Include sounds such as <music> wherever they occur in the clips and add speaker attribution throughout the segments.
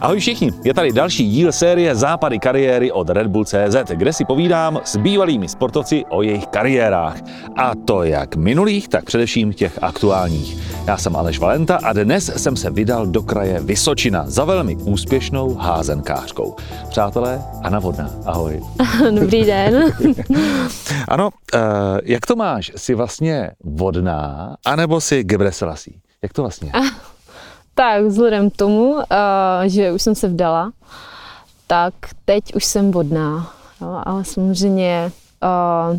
Speaker 1: Ahoj všichni, je tady další díl série Západy kariéry od Red Bull CZ, kde si povídám s bývalými sportovci o jejich kariérách. A to jak minulých, tak především těch aktuálních. Já jsem Aleš Valenta a dnes jsem se vydal do kraje Vysočina za velmi úspěšnou házenkářkou. Přátelé, Anna Vodná, ahoj. <laughs>
Speaker 2: Dobrý den. <laughs>
Speaker 1: ano, uh, jak to máš? Jsi vlastně vodná, anebo jsi Gebreselassie? Jak to vlastně?
Speaker 2: Tak vzhledem k tomu, uh, že už jsem se vdala, tak teď už jsem vodná. No, ale samozřejmě uh,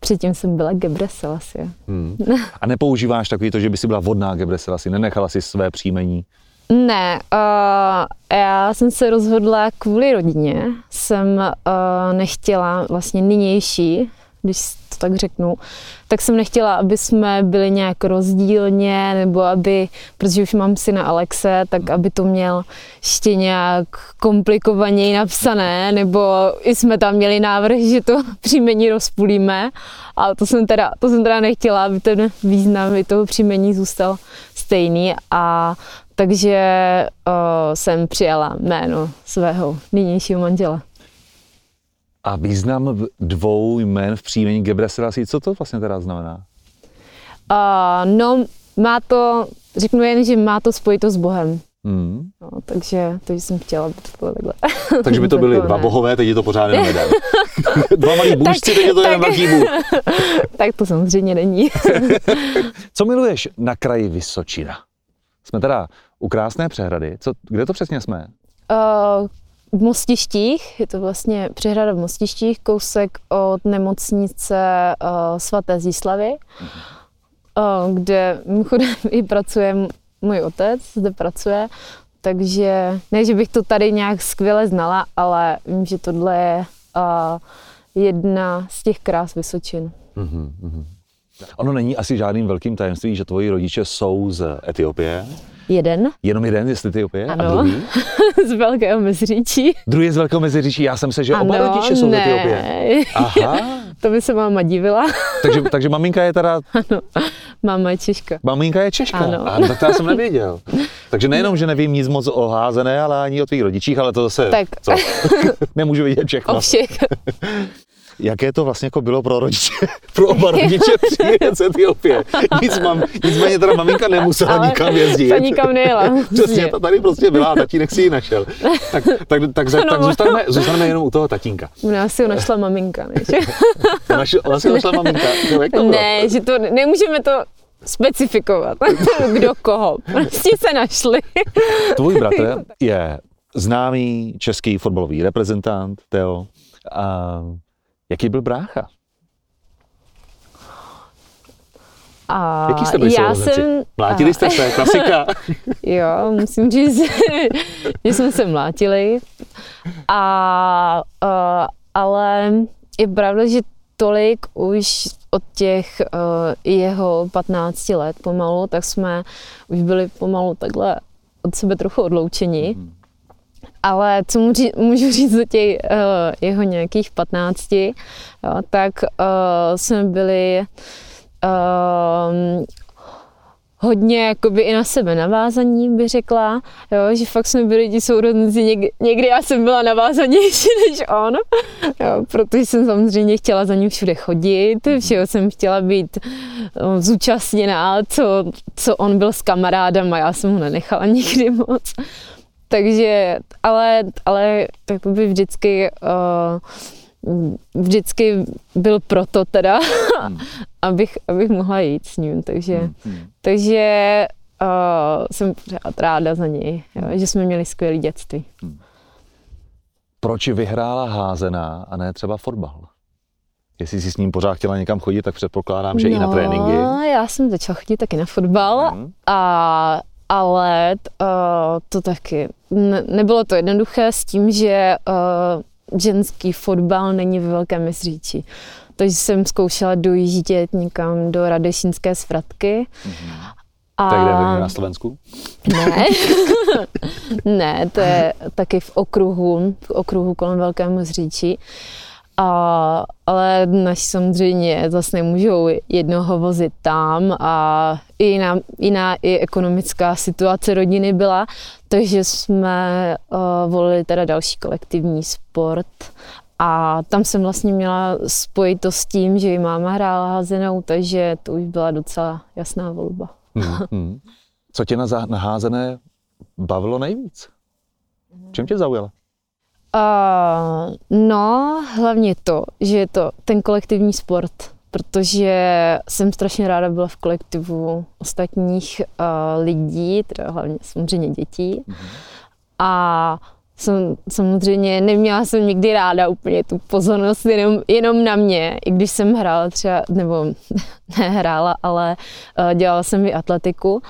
Speaker 2: předtím jsem byla Gebre Selassie.
Speaker 1: Hmm. A nepoužíváš takový to, že by si byla vodná Gebre Selassie, nenechala si své příjmení?
Speaker 2: Ne, uh, já jsem se rozhodla kvůli rodině. Jsem uh, nechtěla vlastně nynější když to tak řeknu, tak jsem nechtěla, aby jsme byli nějak rozdílně, nebo aby, protože už mám syna Alexe, tak aby to měl ještě nějak komplikovaněji napsané, nebo i jsme tam měli návrh, že to <laughs> příjmení rozpůlíme, ale to jsem teda, to jsem teda nechtěla, aby ten význam i toho příjmení zůstal stejný. A takže uh, jsem přijala jméno svého nynějšího manžela.
Speaker 1: A význam dvou jmen v příjmení Gebreselassie, co to vlastně teda znamená?
Speaker 2: Uh, no, má to, řeknu jen, že má to spojitost s Bohem. Hmm. No, takže, takže jsem chtěla, aby to bylo takhle.
Speaker 1: Takže by to byly dva bohové, teď je to pořád jenom jeden. <laughs> dva malí bůžci, teď je to jeden velký bůh. <laughs>
Speaker 2: tak to samozřejmě není. <laughs>
Speaker 1: Co miluješ na kraji Vysočina? Jsme teda u krásné přehrady. Co, kde to přesně jsme?
Speaker 2: Uh, v Mostištích, je to vlastně přehrada v Mostištích, kousek od nemocnice uh, svaté Zíslavy, uh, kde mimochodem <laughs> i pracuje můj otec, zde pracuje, takže ne, že bych to tady nějak skvěle znala, ale vím, že tohle je uh, jedna z těch krás Vysočin. Mm-hmm.
Speaker 1: Ono není asi žádným velkým tajemství, že tvoji rodiče jsou z Etiopie.
Speaker 2: Jeden.
Speaker 1: Jenom jeden je z Etiopie?
Speaker 2: Ano,
Speaker 1: a druhý? <laughs>
Speaker 2: z Velkého Meziříčí.
Speaker 1: Druhý je z Velkého Meziříčí, já jsem se, že ano, oba rodiče jsou
Speaker 2: ne.
Speaker 1: z Etiopie.
Speaker 2: Aha. <laughs> to by se máma divila. <laughs>
Speaker 1: takže, takže maminka je teda...
Speaker 2: Ano, máma je Češka.
Speaker 1: Maminka je Češka?
Speaker 2: Ano.
Speaker 1: A, tak to já jsem nevěděl. Takže nejenom, že nevím nic moc o házené, ale ani o tvých rodičích, ale to zase...
Speaker 2: Tak.
Speaker 1: Co? Nemůžu vidět všechno.
Speaker 2: O všech
Speaker 1: jaké to vlastně jako bylo pro rodiče, <laughs> pro oba <laughs> rodiče přijet z Etiopie. Nic mám, nicméně teda maminka nemusela Ale nikam jezdit.
Speaker 2: Ta nikam nejela. <laughs>
Speaker 1: Přesně, ta tady prostě byla, tatínek si ji našel. Tak, tak, tak, tak, tak zůstaneme, zůstaneme jenom u toho tatínka.
Speaker 2: U nás si ho našla maminka, než?
Speaker 1: Naši, ona si našla maminka? No, jak to bylo?
Speaker 2: Ne, že to, nemůžeme to specifikovat, kdo koho. Prostě se našli.
Speaker 1: Tvůj bratr je známý český fotbalový reprezentant, Teo. A Jaký byl brácha?
Speaker 2: A
Speaker 1: Jaký jste byli
Speaker 2: já jsem...
Speaker 1: Mlátili jste se, <laughs> klasika.
Speaker 2: jo, musím říct, že jsme se mlátili. A, a, ale je pravda, že tolik už od těch uh, jeho 15 let pomalu, tak jsme už byli pomalu takhle od sebe trochu odloučeni. Mm. Ale co můžu říct do těch uh, jeho nějakých 15, jo, tak uh, jsme byli uh, hodně jakoby i na sebe navázaní, by řekla, jo, že fakt jsme byli ti sourozenci, někdy, někdy já jsem byla navázanější <laughs> než on, jo, protože jsem samozřejmě chtěla za ním všude chodit, všeho jsem chtěla být no, zúčastněná, co, co on byl s kamarádem a já jsem ho nenechala <laughs> nikdy moc. Takže, ale, ale tak by vždycky uh, vždycky byl proto teda, hmm. <laughs> abych, abych mohla jít s ním, takže, hmm. hmm. takže uh, jsem pořád ráda za něj, jo, hmm. že jsme měli skvělé dětství. Hmm.
Speaker 1: Proč vyhrála házená a ne třeba fotbal? Jestli jsi s ním pořád chtěla někam chodit, tak předpokládám, že no, i na no, tréninky.
Speaker 2: já jsem začala chodit taky na fotbal hmm. a ale uh, to taky ne, nebylo to jednoduché s tím, že uh, ženský fotbal není ve velkém městříčí. Takže jsem zkoušela dojíždět někam do Radešínské svratky.
Speaker 1: Mm-hmm. A... Je kde na Slovensku?
Speaker 2: Ne, <laughs> ne, to je taky v okruhu, v okruhu kolem Velkého Zříčí. A, ale naši samozřejmě zase nemůžou jednoho vozit tam a i jiná, jiná i ekonomická situace rodiny byla, takže jsme uh, volili teda další kolektivní sport a tam jsem vlastně měla spojitost s tím, že i máma hrála házenou, takže to už byla docela jasná volba.
Speaker 1: Hmm, <laughs> hmm. Co tě na, na házené bavilo nejvíc? Čím tě zaujalo?
Speaker 2: Uh, no, hlavně to, že je to ten kolektivní sport, protože jsem strašně ráda byla v kolektivu ostatních uh, lidí, teda hlavně samozřejmě dětí. Mm-hmm. A jsem, samozřejmě neměla jsem nikdy ráda úplně tu pozornost jenom, jenom na mě, i když jsem hrála třeba, nebo <laughs> nehrála, ale uh, dělala jsem i atletiku.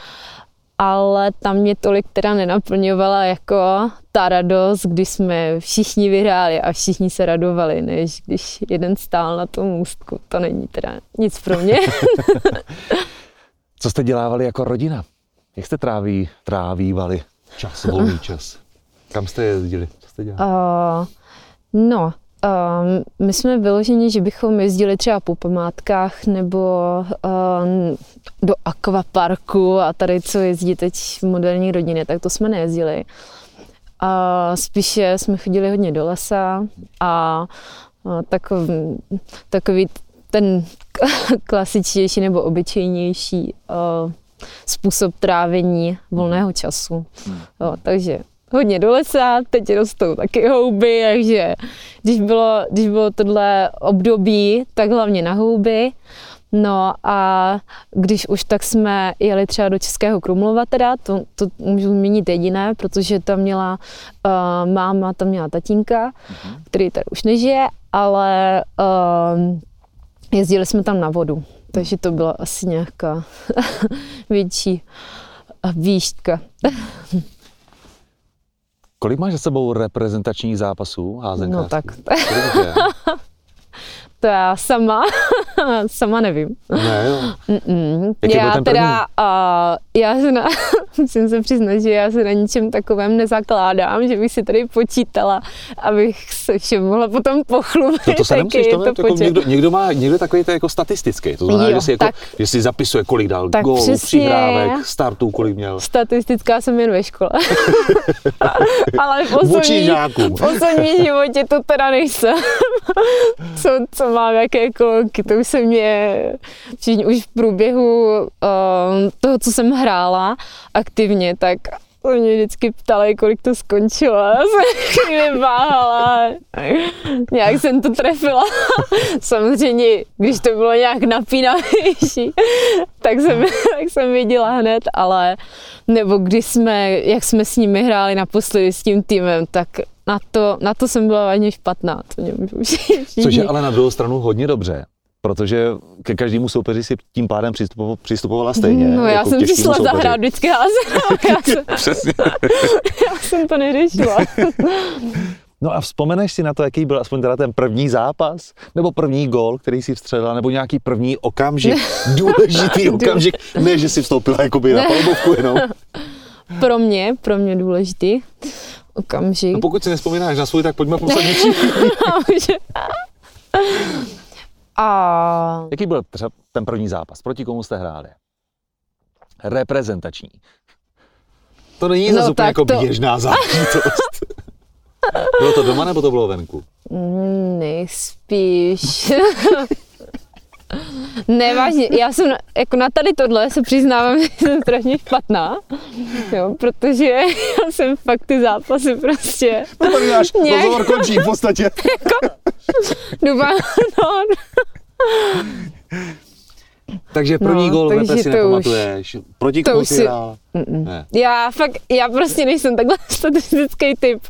Speaker 2: Ale tam mě tolik teda nenaplňovala jako ta radost, když jsme všichni vyhráli a všichni se radovali, než když jeden stál na tom ústku. To není teda nic pro mě. <laughs>
Speaker 1: Co jste dělávali jako rodina? Jak jste tráví, trávívali čas, volný čas? Kam jste jezdili? Co jste dělali?
Speaker 2: Uh, no, Um, my jsme vyloženi, že bychom jezdili třeba po památkách nebo um, do akvaparku a tady, co jezdí teď moderní rodině, tak to jsme nejezdili. A spíše jsme chodili hodně do lesa a, takový, takový ten <laughs> klasičtější nebo obyčejnější způsob trávení volného času. Jo, takže hodně do lesa, teď rostou taky houby, takže když bylo, když bylo tohle období, tak hlavně na houby. No a když už tak jsme jeli třeba do Českého Krumlova teda, to, to můžu zmínit jediné, protože tam měla uh, máma, tam měla tatínka, uh-huh. který tady už nežije, ale uh, jezdili jsme tam na vodu, takže to byla asi nějaká <laughs> větší výštka.
Speaker 1: Kolik máš za sebou reprezentačních zápasů házenkářů?
Speaker 2: No tak. <laughs> to já sama, <laughs> sama nevím.
Speaker 1: Ne, jo.
Speaker 2: Jaký já teda, uh, já se na, <laughs> musím se přiznat, že já se na ničem takovém nezakládám, že bych si tady počítala, abych se všem mohla potom pochlubit.
Speaker 1: No to se <laughs> nemusíš, to, to jako někdo, někdo, má někdo takový to jako statistický, to znamená, jo, že, si jako, že si zapisuje, kolik dal tak gólů, přihrávek, startů, kolik měl.
Speaker 2: Statistická jsem jen ve škole. Ale v osobní, v osobní životě to teda nejsem. co, co mám, jaké kolonky, to už se mě všichni už v průběhu uh, toho, co jsem hrála aktivně, tak mě vždycky ptali, kolik to skončilo. Já jsem <laughs> chvíli váhala. Nějak jsem to trefila. <laughs> Samozřejmě, když to bylo nějak napínavější, tak jsem, <laughs> tak jsem viděla hned, ale nebo když jsme, jak jsme s nimi hráli naposledy s tím týmem, tak na to, na to jsem byla vážně špatná. To
Speaker 1: Což je ale na druhou stranu hodně dobře, protože ke každému soupeři si tím pádem přistupovala, přistupovala stejně.
Speaker 2: No já jako jsem si šla zahrát vždycky házenou. <laughs>
Speaker 1: Přesně. <laughs>
Speaker 2: já jsem to neřešila. <laughs>
Speaker 1: No a vzpomeneš si na to, jaký byl aspoň teda ten první zápas, nebo první gol, který si vstřelila, nebo nějaký první okamžik, důležitý okamžik, ne, že si vstoupila jakoby na palbovku jenom.
Speaker 2: Pro mě, pro mě důležitý okamžik.
Speaker 1: No pokud si nespomínáš na svůj, tak pojďme poslat něčí.
Speaker 2: A...
Speaker 1: Jaký byl třeba ten první zápas? Proti komu jste hráli? Reprezentační. To není no, zase úplně jako to... běžná <laughs> záležitost. bylo to doma nebo to bylo venku?
Speaker 2: Mm, nejspíš. <laughs> Ne, vážně, já jsem, jako na tady tohle se přiznávám, <laughs> že jsem strašně špatná, jo, protože <laughs> já jsem fakt ty zápasy prostě...
Speaker 1: To tady náš <laughs> nějak... rozhovor končí v podstatě.
Speaker 2: jako, duba, no.
Speaker 1: Takže první no, gól v si nepamatuješ. Proti komu si
Speaker 2: ne. Já fakt, já prostě nejsem takhle statistický typ.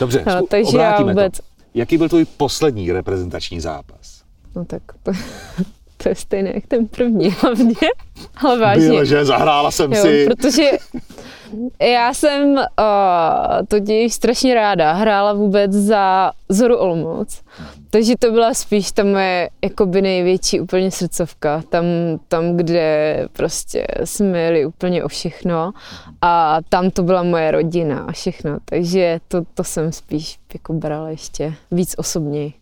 Speaker 1: Dobře, no, takže já vůbec... To. Jaký byl tvůj poslední reprezentační zápas?
Speaker 2: No tak to, to je stejné jak ten první <laughs> hlavně, ale vážně.
Speaker 1: Byl, že zahrála jsem
Speaker 2: jo,
Speaker 1: si.
Speaker 2: Protože <laughs> já jsem uh, totiž strašně ráda hrála vůbec za Zoru Olmouc, takže to byla spíš ta moje jakoby největší úplně srdcovka, tam, tam, kde prostě jsme jeli úplně o všechno a tam to byla moje rodina a všechno, takže to, to jsem spíš jako brala ještě víc osobněji.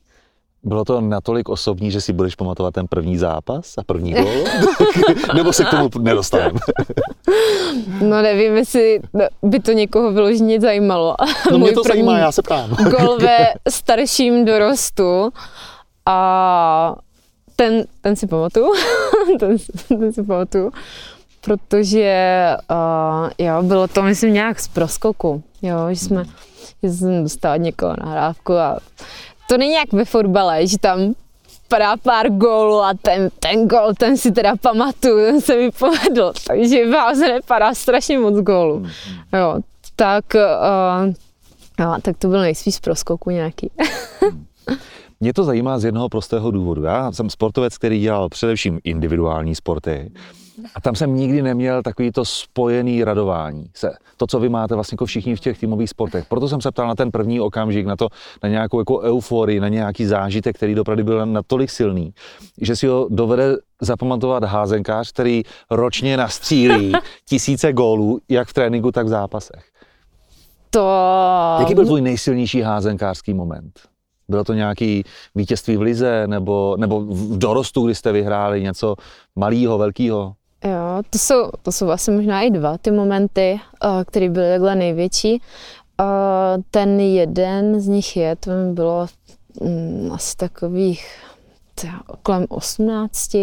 Speaker 1: Bylo to natolik osobní, že si budeš pamatovat ten první zápas a první gol? Nebo se k tomu nedostaneme? <laughs>
Speaker 2: no nevím, jestli by to někoho vyloženě zajímalo.
Speaker 1: No mě to zajímá, já se ptám.
Speaker 2: gol ve starším dorostu a ten, ten si pamatuju, <laughs> ten, ten si pamatuju, protože uh, jo, bylo to myslím nějak z proskoku, jo, že jsme, že jsem dostala někoho nahrávku a to není jak ve fotbale, že tam padá pár gólů a ten, ten gól, ten si teda pamatuju, ten se mi povedl, takže v Háze nepadá strašně moc gólů. Mhm. Jo, tak, uh, jo, tak to byl nejspíš proskoku nějaký. <laughs>
Speaker 1: Mě to zajímá z jednoho prostého důvodu. Já jsem sportovec, který dělal především individuální sporty. A tam jsem nikdy neměl takový to spojený radování se. To, co vy máte vlastně jako všichni v těch týmových sportech. Proto jsem se ptal na ten první okamžik, na to, na nějakou jako euforii, na nějaký zážitek, který dopravdy byl natolik silný, že si ho dovede zapamatovat házenkář, který ročně nastřílí <laughs> tisíce gólů, jak v tréninku, tak v zápasech.
Speaker 2: To...
Speaker 1: Jaký byl tvůj nejsilnější házenkářský moment? Bylo to nějaký vítězství v lize nebo, nebo v dorostu, kdy jste vyhráli něco malého, velkého?
Speaker 2: Jo, to jsou, to jsou asi možná i dva ty momenty, eh, které byly takhle největší. Eh, ten jeden z nich je, to mi bylo mm, asi takových kolem 18,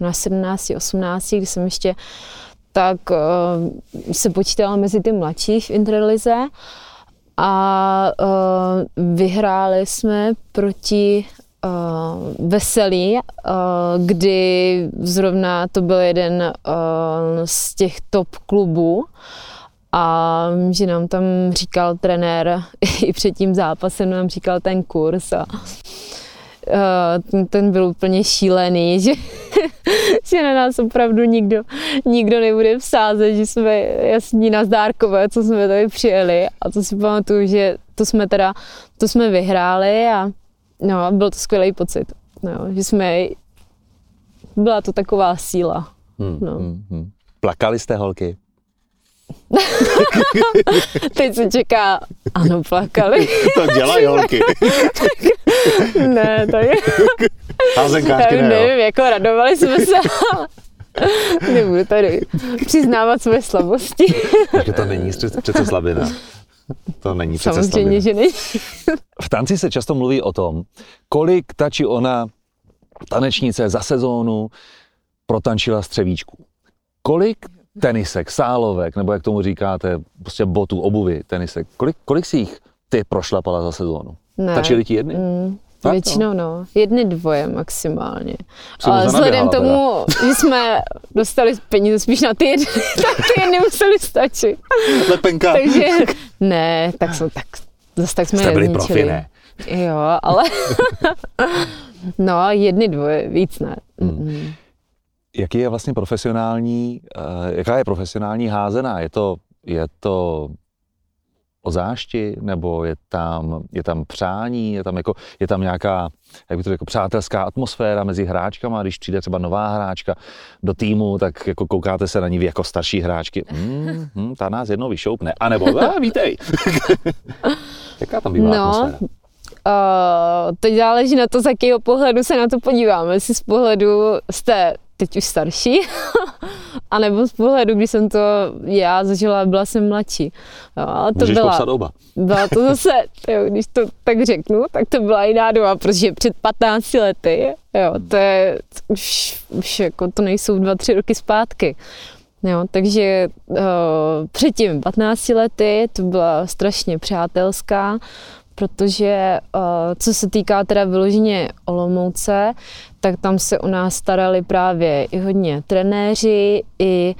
Speaker 2: na 17, 18, kdy jsem ještě tak uh, se počítala mezi ty mladší v Interlize a vyhráli jsme proti uh, Veselí, uh, kdy zrovna to byl jeden uh, z těch top klubů a že nám tam říkal trenér <laughs> i před tím zápasem nám říkal ten kurz a ten, ten byl úplně šílený, <laughs> že, že na nás opravdu nikdo, nikdo nebude vsázet, že jsme jasní na zdárkové, co jsme tady přijeli a to si pamatuju, že to jsme teda, to jsme vyhráli a no, byl to skvělý pocit, no, že jsme, byla to taková síla. Hmm, no. hmm,
Speaker 1: hmm. Plakali jste holky? <laughs>
Speaker 2: Teď se čeká, ano, plakali. <laughs>
Speaker 1: to dělají holky. <laughs>
Speaker 2: ne, to je...
Speaker 1: Házenkářky ne,
Speaker 2: Nevím, jako radovali jsme se, nebudu tady přiznávat své slabosti.
Speaker 1: Takže to není přece slabina. To není přece
Speaker 2: Samozřejmě, že není.
Speaker 1: v tanci se často mluví o tom, kolik ta či ona tanečnice za sezónu protančila střevíčků. Kolik tenisek, sálovek, nebo jak tomu říkáte, prostě botů, obuvy, tenisek. Kolik, kolik si jich ty prošlapala za sezónu? Ne. Tačili ti jedny? Mm,
Speaker 2: tak, většinou no. Jedny, dvoje maximálně. Ale vzhledem tomu, že jsme dostali peníze spíš na ty jedny, <laughs> tak ty jedny museli stačit.
Speaker 1: Lepenka.
Speaker 2: Takže ne, tak jsme tak, zase tak jsme
Speaker 1: Jste byli profi, ne?
Speaker 2: Jo, ale <laughs> no jedny, dvoje, víc ne. Mm
Speaker 1: jaký je vlastně profesionální, uh, jaká je profesionální házená? Je to, je to o zášti, nebo je tam, je tam přání, je tam, jako, je tam nějaká jak by to jako přátelská atmosféra mezi hráčkama, když přijde třeba nová hráčka do týmu, tak jako koukáte se na ní jako starší hráčky. Mm, mm, ta nás jednou vyšoupne. A nebo, a, vítej. <laughs> Jaká tam bývá no, atmosféra?
Speaker 2: Uh, teď záleží na to, z jakého pohledu se na to podíváme. Jestli z pohledu jste teď už starší, a nebo z pohledu, když jsem to já zažila, byla jsem mladší.
Speaker 1: Jo, ale to Můžeš byla, oba.
Speaker 2: byla to zase, <laughs> jo, když to tak řeknu, tak to byla jiná doba, protože před 15 lety, jo, to je už, už jako to nejsou dva, tři roky zpátky. Jo, takže uh, před těmi 15 lety to byla strašně přátelská, protože uh, co se týká teda vyloženě Olomouce, tak tam se o nás starali právě i hodně trenéři, i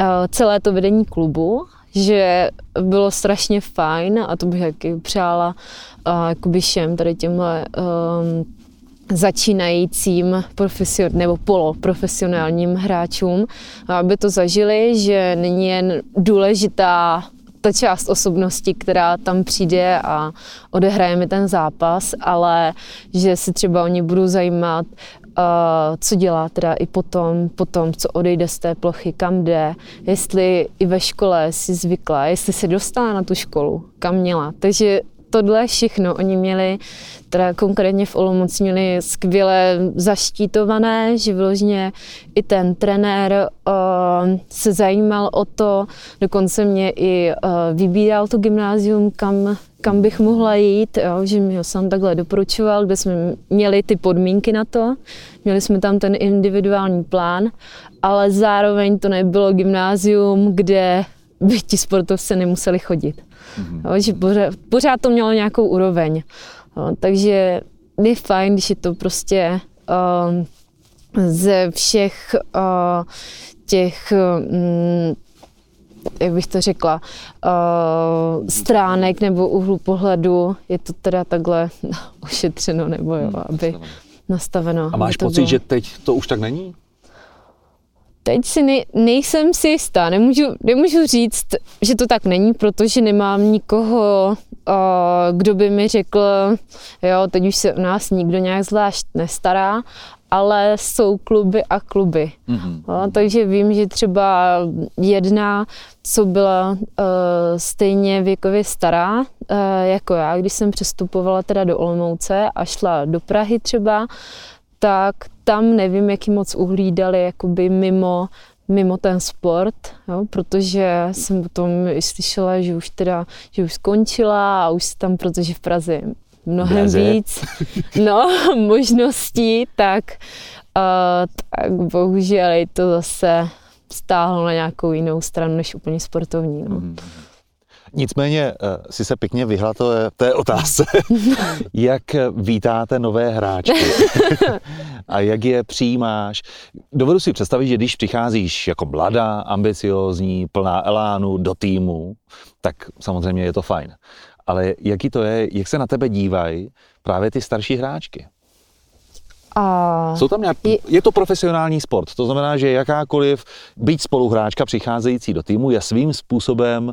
Speaker 2: uh, celé to vedení klubu, že bylo strašně fajn a to bych taky přála uh, jakoby všem tady těmhle um, začínajícím profesion, nebo poloprofesionálním hráčům, aby to zažili, že není jen důležitá ta část osobnosti, která tam přijde a odehraje mi ten zápas, ale že si třeba oni budou zajímat, uh, co dělá teda i potom, potom, co odejde z té plochy, kam jde, jestli i ve škole si zvykla, jestli se dostala na tu školu, kam měla. Takže tohle všechno. Oni měli, teda konkrétně v Olomouci, měli skvěle zaštítované, že vyloženě i ten trenér uh, se zajímal o to, dokonce mě i uh, vybíral to gymnázium, kam kam bych mohla jít, jo, že mi ho sám takhle doporučoval, kde jsme měli ty podmínky na to, měli jsme tam ten individuální plán, ale zároveň to nebylo gymnázium, kde by ti sportovci nemuseli chodit. Mm-hmm. Jo, že pořád, pořád to mělo nějakou úroveň. Jo, takže je fajn, když je to prostě uh, ze všech uh, těch um, jak bych to řekla, uh, stránek nebo úhlu pohledu je to teda takhle <laughs> ošetřeno nebo jo, hmm, aby nastaveno.
Speaker 1: A máš pocit, bylo. že teď to už tak není?
Speaker 2: Teď si nej, nejsem si jistá, nemůžu, nemůžu říct, že to tak není, protože nemám nikoho, kdo by mi řekl, jo, teď už se o nás nikdo nějak zvlášť nestará, ale jsou kluby a kluby. Mm-hmm. No, takže vím, že třeba jedna, co byla uh, stejně věkově stará uh, jako já, když jsem přestupovala teda do Olomouce a šla do Prahy třeba, tak tam nevím, jaký moc uhlídali jakoby mimo mimo ten sport, jo, protože jsem potom i slyšela, že už teda, že už skončila a už tam, protože v Praze mnohem Blaze. víc no, <laughs> možností, tak, uh, tak bohužel je to zase stáhlo na nějakou jinou stranu než úplně sportovní. No. Mm.
Speaker 1: Nicméně uh, si se pěkně vyhla to, té otázce, <laughs> jak vítáte nové hráčky <laughs> a jak je přijímáš. Dovedu si představit, že když přicházíš jako mladá, ambiciozní, plná elánu do týmu, tak samozřejmě je to fajn ale jaký to je, jak se na tebe dívají právě ty starší hráčky? A... Jsou tam nějak, je to profesionální sport, to znamená, že jakákoliv být spoluhráčka přicházející do týmu je svým způsobem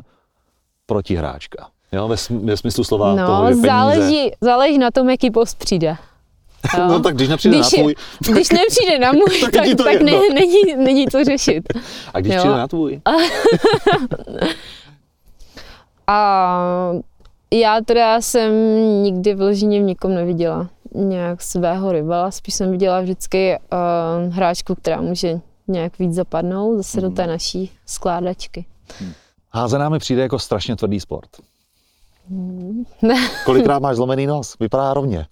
Speaker 1: protihráčka. Jo, ve, ve smyslu slova
Speaker 2: no,
Speaker 1: toho, že peníze...
Speaker 2: záleží, záleží na tom, jaký post přijde. <laughs>
Speaker 1: Jo? No tak když nepřijde když, na tvůj...
Speaker 2: Když nepřijde na <laughs> můj, tak, tak, tak ne, není, není to řešit.
Speaker 1: A když jo? přijde na tvůj? <laughs>
Speaker 2: a já teda jsem nikdy vloženě v nikom neviděla nějak svého rivala, spíš jsem viděla vždycky uh, hráčku, která může nějak víc zapadnout zase mm. do té mhm. naší skládačky.
Speaker 1: Hmm. Házená mi přijde jako strašně tvrdý sport. Kolikrát máš zlomený nos? Vypadá rovně.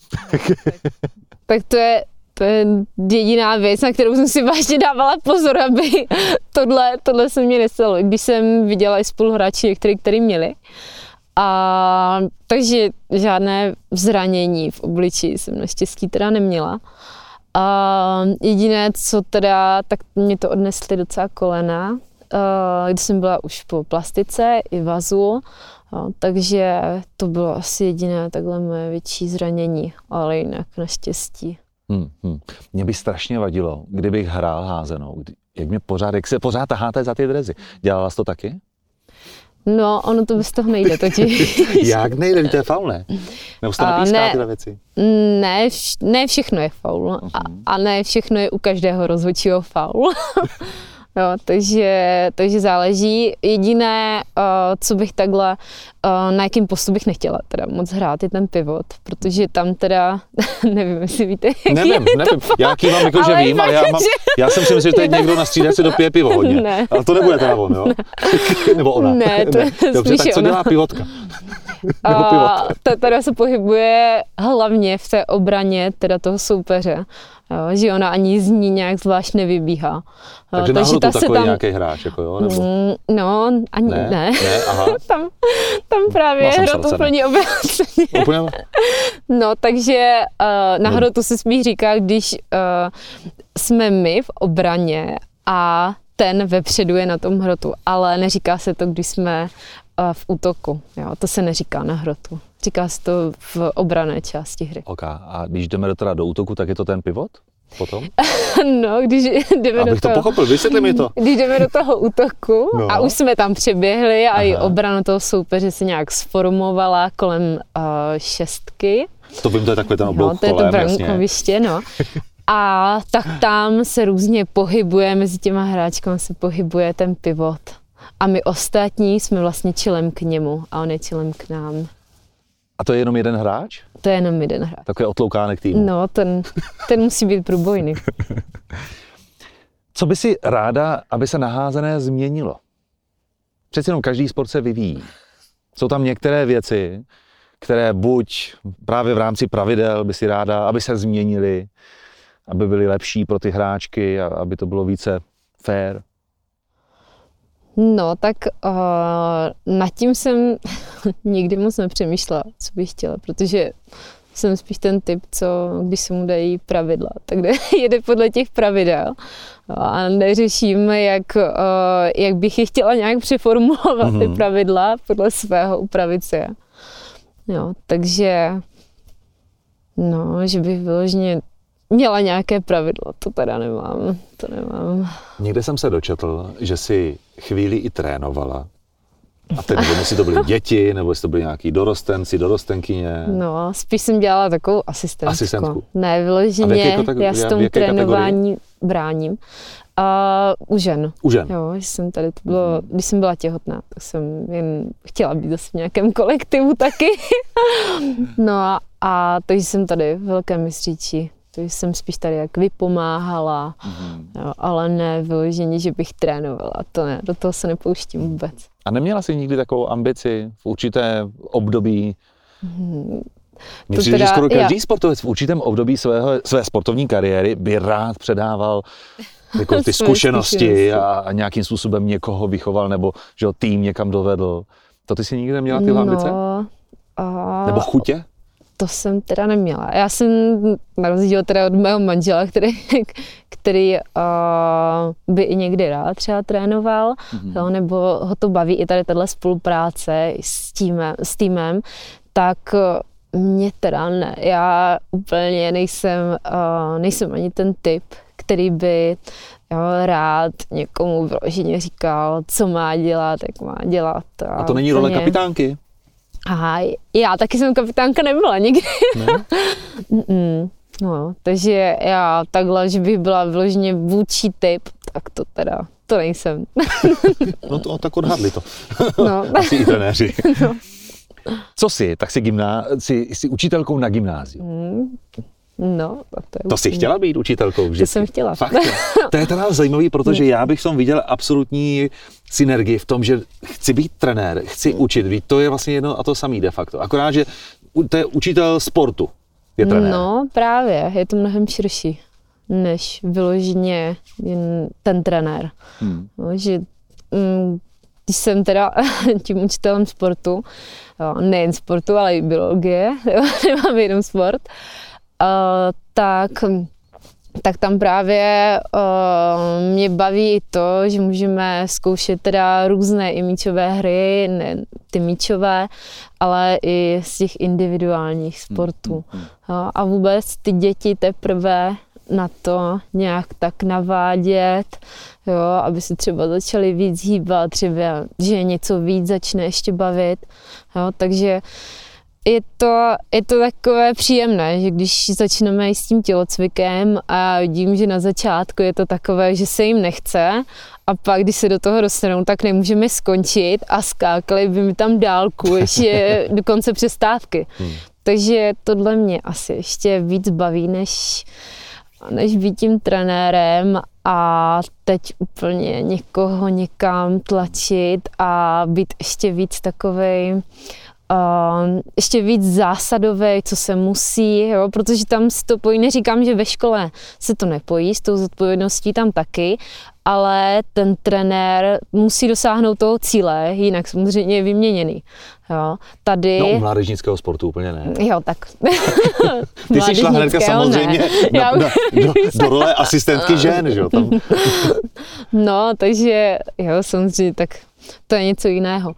Speaker 1: <laughs>
Speaker 2: tak to je, to je jediná věc, na kterou jsem si vážně dávala pozor, aby tohle, tohle se mě nestalo. Když jsem viděla i spoluhráči některý, který měli, a takže žádné zranění v obliči jsem naštěstí teda neměla. A jediné, co teda, tak mě to odnesly docela kolena, když jsem byla už po plastice i vazu, takže to bylo asi jediné takhle moje větší zranění, ale jinak naštěstí. Hmm,
Speaker 1: hmm. Mě by strašně vadilo, kdybych hrál házenou. Jak mě pořád, jak se pořád taháte za ty drezy. Dělala jsi to taky?
Speaker 2: No, ono to bez toho nejde totiž. <laughs>
Speaker 1: Jak nejde? To je faul, ne? Nebo jste ne, tyhle věci?
Speaker 2: Ne, ne všechno je faul. Uh-huh. A, a ne všechno je u každého rozhodčího faul. <laughs> Jo, takže, takže záleží. Jediné, uh, co bych takhle, uh, na jakým postu bych nechtěla teda moc hrát, je ten pivot, protože tam teda, <laughs> nevím, jestli víte,
Speaker 1: jaký Nevím, je nevím. To já kývám jako, že vím, ale já, mám, já jsem si myslel, že teď někdo na střídačce dopije pivo hodně. <laughs> Ne. Ale to nebude teda on, jo? Ne. <laughs> Nebo ona.
Speaker 2: Ne, to ne.
Speaker 1: Dobře, tak co dělá pivotka? <laughs>
Speaker 2: A ta teda se pohybuje hlavně v té obraně teda toho soupeře. Jo, že ona ani z ní nějak zvlášť nevybíhá.
Speaker 1: Takže, Takže ta takový tam... nějaký hráč, jako jo? Nebo...
Speaker 2: Mm, no, ani ne.
Speaker 1: ne. ne aha. <laughs>
Speaker 2: tam, tam právě je hrot úplně obráceně. <laughs> no, takže uh, na hrotu se spíš říká, když uh, jsme my v obraně a ten vepředu je na tom hrotu, ale neříká se to, když jsme v útoku. Jo, to se neříká na hrotu. Říká se to v obrané části hry.
Speaker 1: Ok, a když jdeme do, teda do útoku, tak je to ten pivot? Potom? <laughs>
Speaker 2: no, když <laughs> jdeme
Speaker 1: Abych
Speaker 2: do toho...
Speaker 1: to pochopil, vysvětli mi to. <laughs>
Speaker 2: Když jdeme do toho útoku no. a už jsme tam přeběhli a Aha. i obrana toho soupeře se nějak sformovala kolem uh, šestky.
Speaker 1: To vím, to je takové ten oblouk
Speaker 2: no, to je to brankoviště, no. A tak tam se různě pohybuje, mezi těma hráčkami se pohybuje ten pivot. A my ostatní jsme vlastně čilem k němu a on je čilem k nám.
Speaker 1: A to je jenom jeden hráč?
Speaker 2: To je jenom jeden hráč.
Speaker 1: Takový otloukánek týmu.
Speaker 2: No, ten, ten musí být průbojný.
Speaker 1: Co by si ráda, aby se naházené změnilo? Přeci jenom každý sport se vyvíjí. Jsou tam některé věci, které buď právě v rámci pravidel by si ráda, aby se změnily, aby byly lepší pro ty hráčky a aby to bylo více fair.
Speaker 2: No, tak uh, nad tím jsem <laughs> nikdy moc nepřemýšlela, co bych chtěla, protože jsem spíš ten typ, co když se mu dají pravidla, tak <laughs> jede podle těch pravidel a neřeším, jak, uh, jak bych je chtěla nějak přeformulovat, mm-hmm. ty mhm. pravidla, podle svého upravit se. Jo, takže no, že bych vyloženě měla nějaké pravidlo, to teda nemám, to nemám.
Speaker 1: Někde jsem se dočetl, že si chvíli i trénovala. A teď nevím, jestli to byly děti, nebo jestli to byly nějaký dorostenci, dorostenkyně.
Speaker 2: No, spíš jsem dělala takovou asistentku.
Speaker 1: Asistentku.
Speaker 2: Ne, vyloženě, já s tomu trénování kategorii? bráním. A u žen.
Speaker 1: U žen.
Speaker 2: Jo, jsem tady, to bylo, když jsem byla těhotná, tak jsem jen chtěla být zase v nějakém kolektivu taky. <laughs> no a, a takže jsem tady v Velkém mistříči to jsem spíš tady jak vypomáhala, mm-hmm. jo, ale ne vyloženě, že bych trénovala, to ne, do toho se nepouštím vůbec.
Speaker 1: A neměla jsi nikdy takovou ambici v určité období? Mm-hmm. Mně přijde, že skoro každý já... sportovec v určitém období svého, své sportovní kariéry by rád předával <laughs> jako ty zkušenosti a, a nějakým způsobem někoho vychoval nebo že ho tým někam dovedl. To ty si nikdy neměla tyhle no, ambice? A... Nebo chutě?
Speaker 2: To jsem teda neměla. Já jsem, na rozdíl teda od mého manžela, který, <laughs> který uh, by i někdy rád třeba trénoval, mm-hmm. jo, nebo ho to baví i tady tahle spolupráce s týmem, s týmem tak mě teda ne. Já úplně nejsem, uh, nejsem ani ten typ, který by jo, rád někomu vyloženě říkal, co má dělat, jak má dělat.
Speaker 1: A, a to není role kapitánky?
Speaker 2: Aha, já taky jsem kapitánka nebyla nikdy. Ne? <laughs> no, takže já takhle, že bych byla vyloženě vůči typ, tak to teda, to nejsem. <laughs>
Speaker 1: no to, tak odhadli to. <laughs> No. Asi i trenéři. no. Co jsi? Tak jsi, gymná, jsi, jsi učitelkou na gymnáziu. Mm.
Speaker 2: No,
Speaker 1: to, je to jsi chtěla být učitelkou vždycky?
Speaker 2: To jsem chtěla.
Speaker 1: Fakt, to je teda zajímavý, protože já bych tom viděl absolutní synergii v tom, že chci být trenér, chci učit. Víš, to je vlastně jedno a to samý de facto. Akorát, že to je učitel sportu, je trenér.
Speaker 2: No, právě, je to mnohem širší než vyloženě jen ten trenér. Hmm. No, že mm, když jsem teda <laughs> tím učitelem sportu, nejen sportu, ale i biologie, <laughs> nemám jenom sport, tak tak tam právě uh, mě baví to, že můžeme zkoušet teda různé i míčové hry, ne ty míčové, ale i z těch individuálních sportů. Mm, mm, mm. Uh, a vůbec ty děti teprve na to nějak tak navádět, jo, aby si třeba začali víc hýbat, třeba, že něco víc začne ještě bavit. Jo, takže uh, je to, je to takové příjemné, že když začneme s tím tělocvikem a vidím, že na začátku je to takové, že se jim nechce a pak, když se do toho dostanou, tak nemůžeme skončit a skákali by mi tam dálku ještě <laughs> do konce přestávky. Hmm. Takže tohle mě asi ještě víc baví, než, než být tím trenérem a teď úplně někoho někam tlačit a být ještě víc takovej uh, ještě víc zásadové, co se musí, jo, protože tam si to pojí, neříkám, že ve škole se to nepojí, s tou zodpovědností tam taky, ale ten trenér musí dosáhnout toho cíle, jinak samozřejmě je vyměněný. Jo. Tady...
Speaker 1: No u mládežnického sportu úplně ne.
Speaker 2: Jo, tak. <laughs>
Speaker 1: Ty jsi šla hnedka samozřejmě na, Já... na, do, do <laughs> role asistentky žen, že jo? Tam. <laughs>
Speaker 2: no, takže jo, samozřejmě, tak to je něco jiného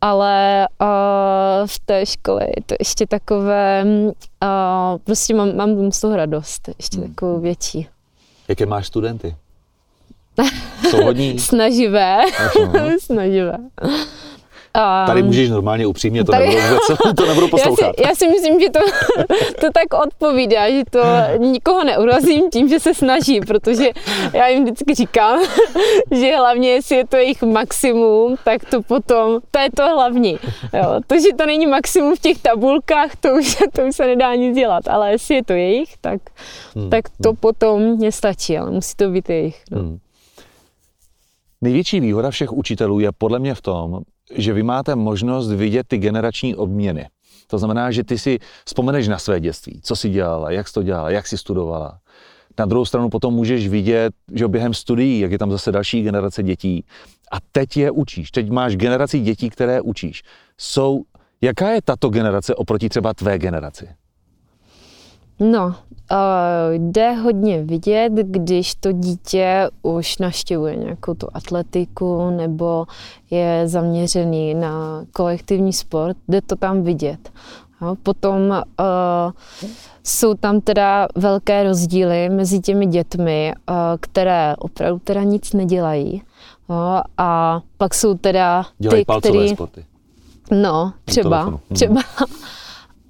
Speaker 2: ale uh, v té škole je to ještě takové, uh, prostě mám, mám z toho radost, ještě hmm. takovou větší.
Speaker 1: Jaké máš studenty? Jsou hodní? <laughs>
Speaker 2: Snaživé. <laughs> Snaživé.
Speaker 1: Tady můžeš normálně upřímně, to, tady, nebudu, vůbec, <laughs> to nebudu poslouchat.
Speaker 2: Já si, já si myslím, že to, to tak odpovídá, že to nikoho neurazím tím, že se snaží, protože já jim vždycky říkám, <laughs> že hlavně, jestli je to jejich maximum, tak to potom, to je to hlavní. Jo. To, že to není maximum v těch tabulkách, to už, to už se nedá nic dělat, ale jestli je to jejich, tak, hmm. tak to hmm. potom mě stačí, ale musí to být jejich. No. Hmm.
Speaker 1: Největší výhoda všech učitelů je podle mě v tom, že vy máte možnost vidět ty generační obměny. To znamená, že ty si vzpomeneš na své dětství, co jsi dělala, jak jsi to dělala, jak jsi studovala. Na druhou stranu potom můžeš vidět, že během studií, jak je tam zase další generace dětí, a teď je učíš. Teď máš generaci dětí, které učíš. Jsou, jaká je tato generace oproti třeba tvé generaci?
Speaker 2: No, uh, jde hodně vidět, když to dítě už naštěvuje nějakou tu atletiku nebo je zaměřený na kolektivní sport, jde to tam vidět. No, potom uh, jsou tam teda velké rozdíly mezi těmi dětmi, uh, které opravdu teda nic nedělají. No, a pak jsou teda
Speaker 1: Dělají ty, který... sporty.
Speaker 2: No, třeba, mhm. třeba. A,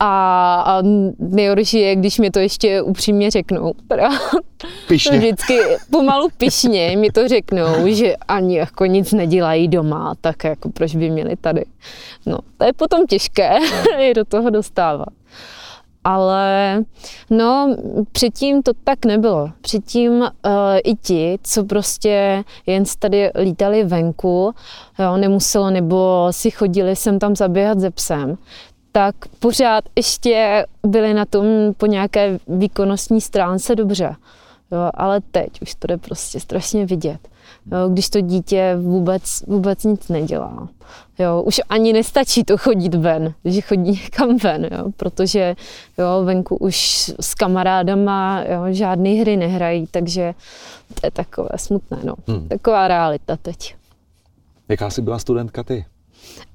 Speaker 2: a nejhorší je, když mi to ještě upřímně řeknou.
Speaker 1: Pišně. <laughs>
Speaker 2: Vždycky pomalu pišně mi to řeknou, že ani jako nic nedělají doma, tak jako proč by měli tady. No, to je potom těžké <laughs> je do toho dostávat. Ale no, předtím to tak nebylo. Předtím uh, i ti, co prostě jen tady lítali venku, jo, nemuselo, nebo si chodili sem tam zaběhat ze psem, tak pořád ještě byli na tom po nějaké výkonnostní stránce dobře. Jo, ale teď už to jde prostě strašně vidět. Jo, když to dítě vůbec, vůbec nic nedělá. Jo, už ani nestačí to chodit ven, že chodí někam ven, jo, protože jo, venku už s kamarádama jo, žádné hry nehrají, takže to je takové smutné. No. Hmm. Taková realita teď.
Speaker 1: Jaká jsi byla studentka ty?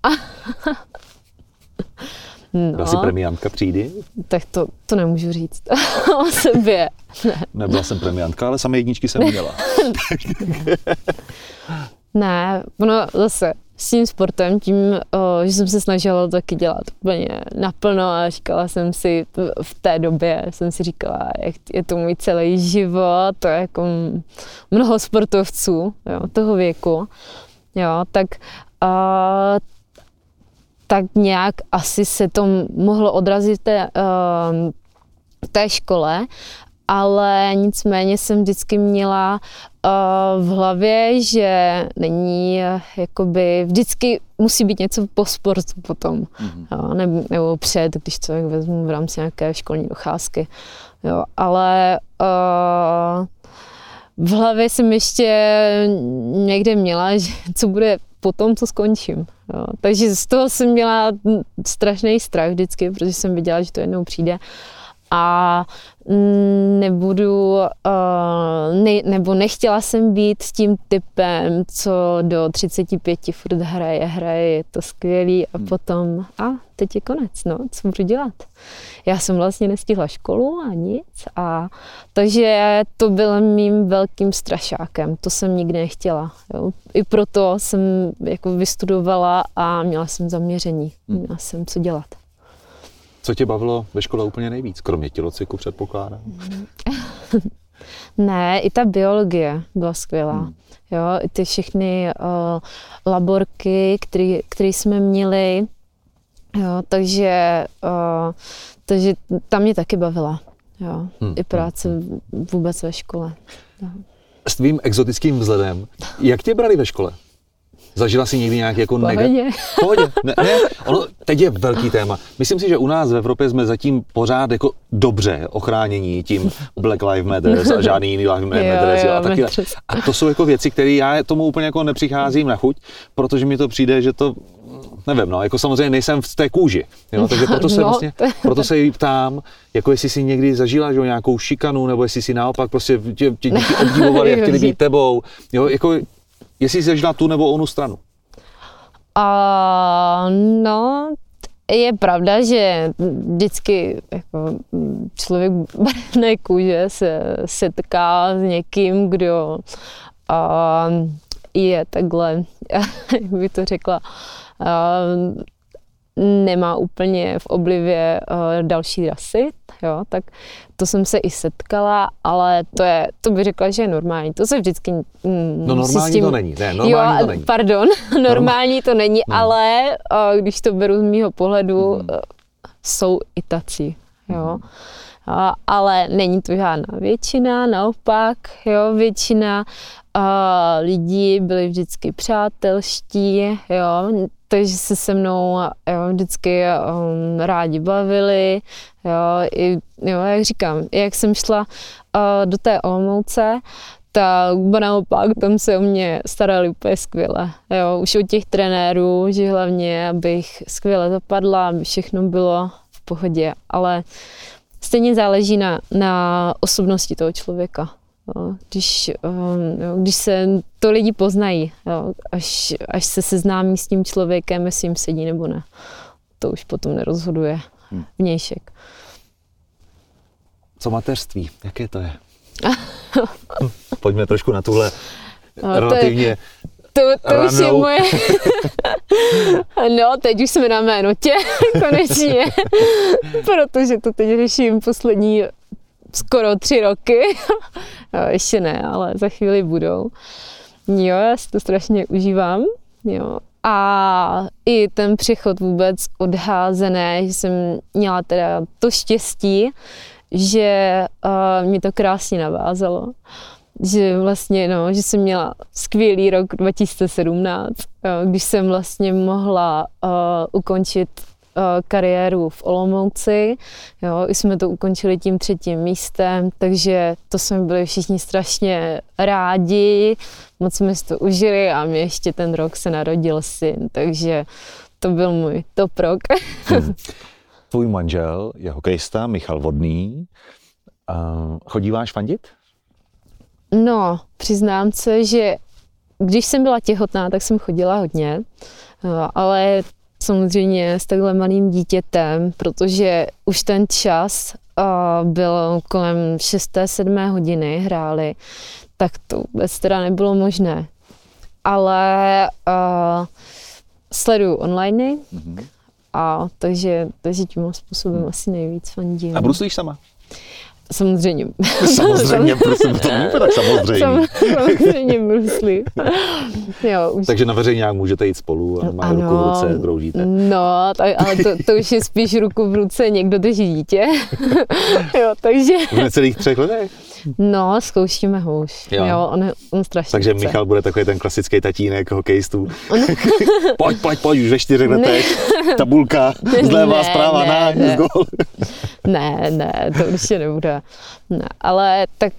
Speaker 1: <laughs> No. Byla jsi premiantka třídy?
Speaker 2: Tak to, to nemůžu říct <laughs> o sobě.
Speaker 1: Ne. Nebyla jsem premiantka, ale samé jedničky jsem měla. <laughs>
Speaker 2: ne, ono zase s tím sportem, tím, o, že jsem se snažila taky dělat úplně naplno a říkala jsem si v té době, jsem si říkala, jak je to můj celý život, to je jako mnoho sportovců jo, toho věku, jo, tak a, tak nějak asi se to mohlo odrazit té, uh, té škole, ale nicméně jsem vždycky měla uh, v hlavě, že není uh, jakoby, vždycky musí být něco po sportu potom, mm-hmm. jo, nebo, nebo před, když to vezmu v rámci nějaké školní docházky, jo, ale uh, v hlavě jsem ještě někde měla, že co bude potom, co skončím. Jo. Takže z toho jsem měla strašný strach vždycky, protože jsem viděla, že to jednou přijde. A nebudu, uh, ne, nebo nechtěla jsem být s tím typem, co do 35 furt hraje, hraje, je to skvělý a hmm. potom, a teď je konec, no, co budu dělat. Já jsem vlastně nestihla školu a nic a takže to bylo mým velkým strašákem, to jsem nikdy nechtěla. Jo. I proto jsem jako vystudovala a měla jsem zaměření, hmm. měla jsem co dělat.
Speaker 1: Co tě bavilo ve škole úplně nejvíc, kromě tělocviku předpokládám? <laughs>
Speaker 2: ne, i ta biologie byla skvělá. Hmm. Jo, i ty všechny uh, laborky, které jsme měli, jo, takže, uh, takže tam mě taky bavila. Jo, hmm. I práce hmm. vůbec ve škole. Jo.
Speaker 1: S tvým exotickým vzhledem, jak tě brali ve škole? Zažila si někdy nějaký jako
Speaker 2: negativní?
Speaker 1: Pohodě. Ne, <laughs> ne, ono teď je velký téma. Myslím si, že u nás v Evropě jsme zatím pořád jako dobře ochránění tím Black Lives Matter a <laughs> žádný jiný Lives Matter a taky. A to jsou jako věci, které já tomu úplně jako nepřicházím na chuť, protože mi to přijde, že to nevím, no, jako samozřejmě nejsem v té kůži, jo, takže proto se, no. vlastně, proto se jí ptám, jako jestli si někdy zažila že, nějakou šikanu, nebo jestli si naopak prostě tě, tě děti <laughs> obdivovali, jak chtěli být tebou, jo, jako Jestli jsi na tu nebo onu stranu?
Speaker 2: Uh, no, je pravda, že vždycky jako člověk barevné kůže se setká s někým, kdo uh, je takhle, <laughs> jak by to řekla, uh, nemá úplně v oblivě další rasy, jo, tak to jsem se i setkala, ale to je, to by řekla, že je normální. To se vždycky mm,
Speaker 1: No normální tím, to není, ne, normální jo, to není.
Speaker 2: Pardon, <laughs> normální to není, no. ale uh, když to beru z mýho pohledu, mm. jsou i tací, jo. Mm. Uh, ale není to žádná většina, naopak, jo, většina uh, lidí byli vždycky přátelští, jo, takže se se mnou jo, vždycky um, rádi bavili, jo, i, jo, jak říkám, jak jsem šla uh, do té Olomouce, tak naopak tam se o mě starali úplně skvěle. Jo, už od těch trenérů, že hlavně, abych skvěle zapadla, aby všechno bylo v pohodě, ale stejně záleží na, na osobnosti toho člověka. Když, um, jo, když se to lidi poznají, jo, až, až se seznámí s tím člověkem, jestli jim sedí nebo ne. To už potom nerozhoduje hmm. vnějšek.
Speaker 1: Co mateřství? Jaké to je? <laughs> Pojďme trošku na tuhle no, relativně
Speaker 2: to, to už je moje... <laughs> no, teď už jsme na mé notě, <laughs> konečně. Protože to teď řeším poslední skoro tři roky. <laughs> no, ještě ne, ale za chvíli budou. Jo, já si to strašně užívám. Jo. A i ten přechod vůbec odházené, že jsem měla teda to štěstí, že uh, mě to krásně navázalo. Že vlastně, no, že jsem měla skvělý rok 2017, uh, když jsem vlastně mohla uh, ukončit kariéru v Olomouci. Jo, jsme to ukončili tím třetím místem, takže to jsme byli všichni strašně rádi, moc jsme si to užili a mě ještě ten rok se narodil syn, takže to byl můj top rok. <laughs>
Speaker 1: Hmm. Tvůj manžel je hokejista Michal Vodný. Uh, chodíváš fandit?
Speaker 2: No, přiznám se, že když jsem byla těhotná, tak jsem chodila hodně, ale samozřejmě s takhle malým dítětem, protože už ten čas byl kolem 6. 7. hodiny hráli, tak to vůbec teda nebylo možné. Ale uh, sleduju online, mm-hmm. a takže, takže tím způsobem mm. asi nejvíc fandím.
Speaker 1: A bruslíš sama?
Speaker 2: Samozřejmě.
Speaker 1: Samozřejmě, <laughs> prosím, to není tak samozřejmě.
Speaker 2: samozřejmě brusli.
Speaker 1: Jo, už... Takže na veřejňák můžete jít spolu a má ano, ruku v ruce, broužíte.
Speaker 2: No, ale to, to už je spíš ruku v ruce, někdo drží dítě. <laughs> jo, takže...
Speaker 1: V necelých třech letech?
Speaker 2: No, zkoušíme ho už. Jo. jo on, on strašně
Speaker 1: Takže chce. Michal bude takový ten klasický tatínek hokejistů. On... <laughs> pojď, pojď, pojď, už ve čtyřech letech. Tabulka, zleva, zpráva, na, gol.
Speaker 2: Ne, ne, to určitě nebude. Ne, ale tak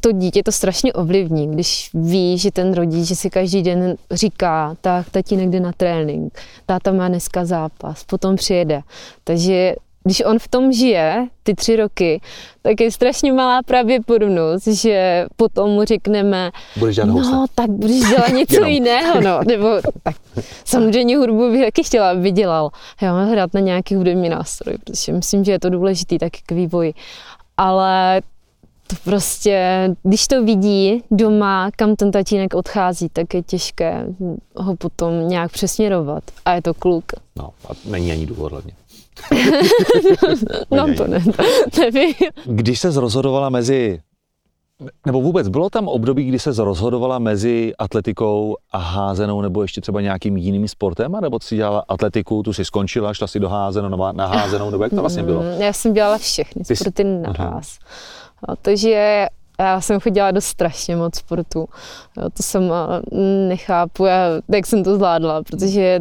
Speaker 2: to dítě to strašně ovlivní, když ví, že ten rodič, že si každý den říká, tak tatínek jde na trénink, táta má dneska zápas, potom přijede. Takže když on v tom žije ty tři roky, tak je strašně malá pravděpodobnost, že potom mu řekneme,
Speaker 1: budeš dělat
Speaker 2: no, tak budeš dělat <laughs> něco jiného, no, nebo tak samozřejmě hudbu bych taky chtěla, aby dělal, jo, hrát na nějaký hudební nástroj, protože myslím, že je to důležitý taky k vývoji, ale to prostě, když to vidí doma, kam ten tatínek odchází, tak je těžké ho potom nějak přesměrovat. A je to kluk.
Speaker 1: No, a není ani důvod hlavně. <laughs>
Speaker 2: no to ne, nevím.
Speaker 1: Když se rozhodovala mezi nebo vůbec bylo tam období, kdy se rozhodovala mezi atletikou a házenou, nebo ještě třeba nějakým jiným sportem, nebo si dělala atletiku, tu si skončila, šla si do házenou, na házenou, nebo jak to vlastně bylo?
Speaker 2: Já jsem dělala všechny sporty naraz. No, takže já jsem chodila do strašně moc sportu. To jsem nechápu, jak jsem to zvládla, protože